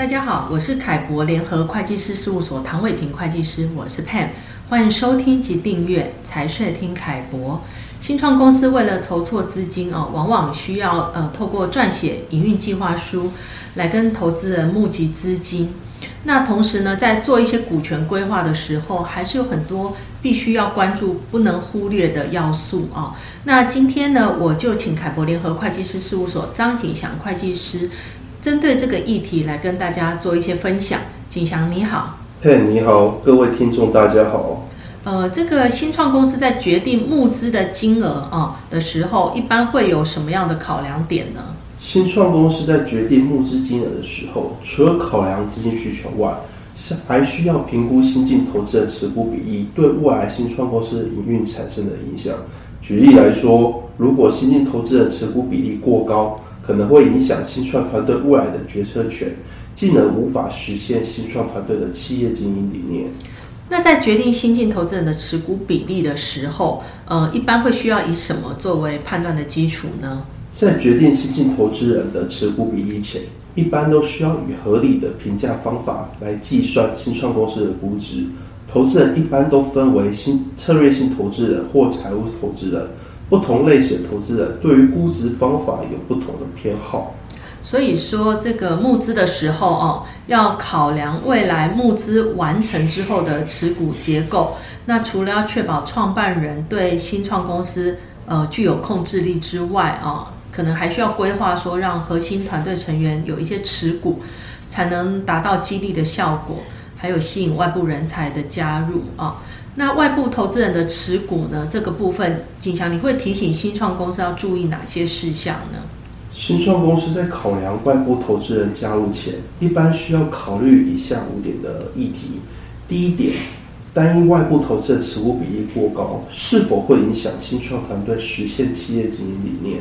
大家好，我是凯博联合会计师事务所唐伟平会计师，我是 Pam，欢迎收听及订阅财税听凯博。新创公司为了筹措资金哦，往往需要呃透过撰写营运计划书来跟投资人募集资金。那同时呢，在做一些股权规划的时候，还是有很多必须要关注、不能忽略的要素啊。那今天呢，我就请凯博联合会计师事务所张景祥会计师，针对这个议题来跟大家做一些分享。景祥你好，嘿，你好，各位听众大家好。呃，这个新创公司在决定募资的金额啊的时候，一般会有什么样的考量点呢？新创公司在决定募资金额的时候，除了考量资金需求外，是还需要评估新进投资人持股比例对未来新创公司营运产生的影响。举例来说，如果新进投资人持股比例过高，可能会影响新创团队未来的决策权，进而无法实现新创团队的企业经营理念。那在决定新进投资人的持股比例的时候，呃，一般会需要以什么作为判断的基础呢？在决定新进投资人的持股比例前，一般都需要以合理的评价方法来计算新创公司的估值。投资人一般都分为新策略性投资人或财务投资人，不同类型的投资人对于估值方法有不同的偏好。所以说，这个募资的时候哦，要考量未来募资完成之后的持股结构。那除了要确保创办人对新创公司呃具有控制力之外啊。可能还需要规划说，让核心团队成员有一些持股，才能达到激励的效果，还有吸引外部人才的加入啊。那外部投资人的持股呢？这个部分，景祥，你会提醒新创公司要注意哪些事项呢？新创公司在考量外部投资人加入前，一般需要考虑以下五点的议题。第一点，单一外部投资人持股比例过高，是否会影响新创团队实现企业经营理念？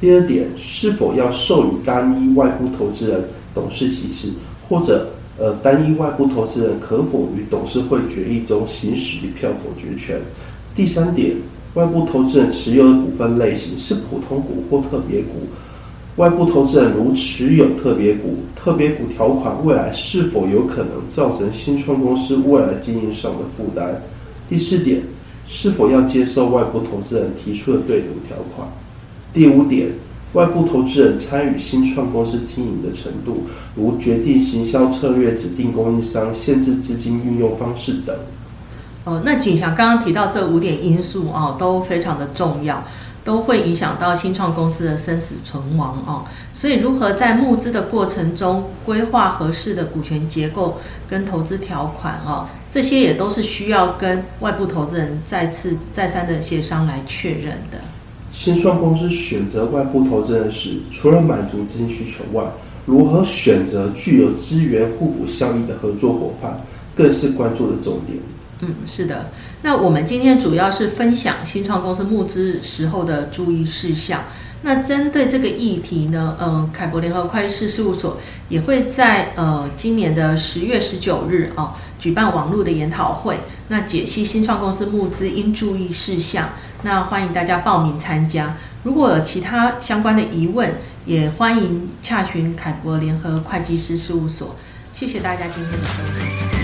第二点，是否要授予单一外部投资人董事席次，或者呃，单一外部投资人可否于董事会决议中行使一票否决权？第三点，外部投资人持有的股份类型是普通股或特别股？外部投资人如持有特别股，特别股条款未来是否有可能造成新创公司未来经营上的负担？第四点，是否要接受外部投资人提出的对赌条款？第五点，外部投资人参与新创公司经营的程度，如决定行销策略、指定供应商、限制资金运用方式等。哦，那景祥刚刚提到这五点因素哦，都非常的重要，都会影响到新创公司的生死存亡哦。所以，如何在募资的过程中规划合适的股权结构跟投资条款哦，这些也都是需要跟外部投资人再次再三的协商来确认的。新创公司选择外部投资人时，除了满足资金需求外，如何选择具有资源互补效益的合作伙伴，更是关注的重点。嗯，是的。那我们今天主要是分享新创公司募资时候的注意事项。那针对这个议题呢，呃，凯博联合会计师事务所也会在呃今年的十月十九日、哦，举办网络的研讨会，那解析新创公司募资应注意事项。那欢迎大家报名参加。如果有其他相关的疑问，也欢迎洽询凯博联合会计师事务所。谢谢大家今天的收听。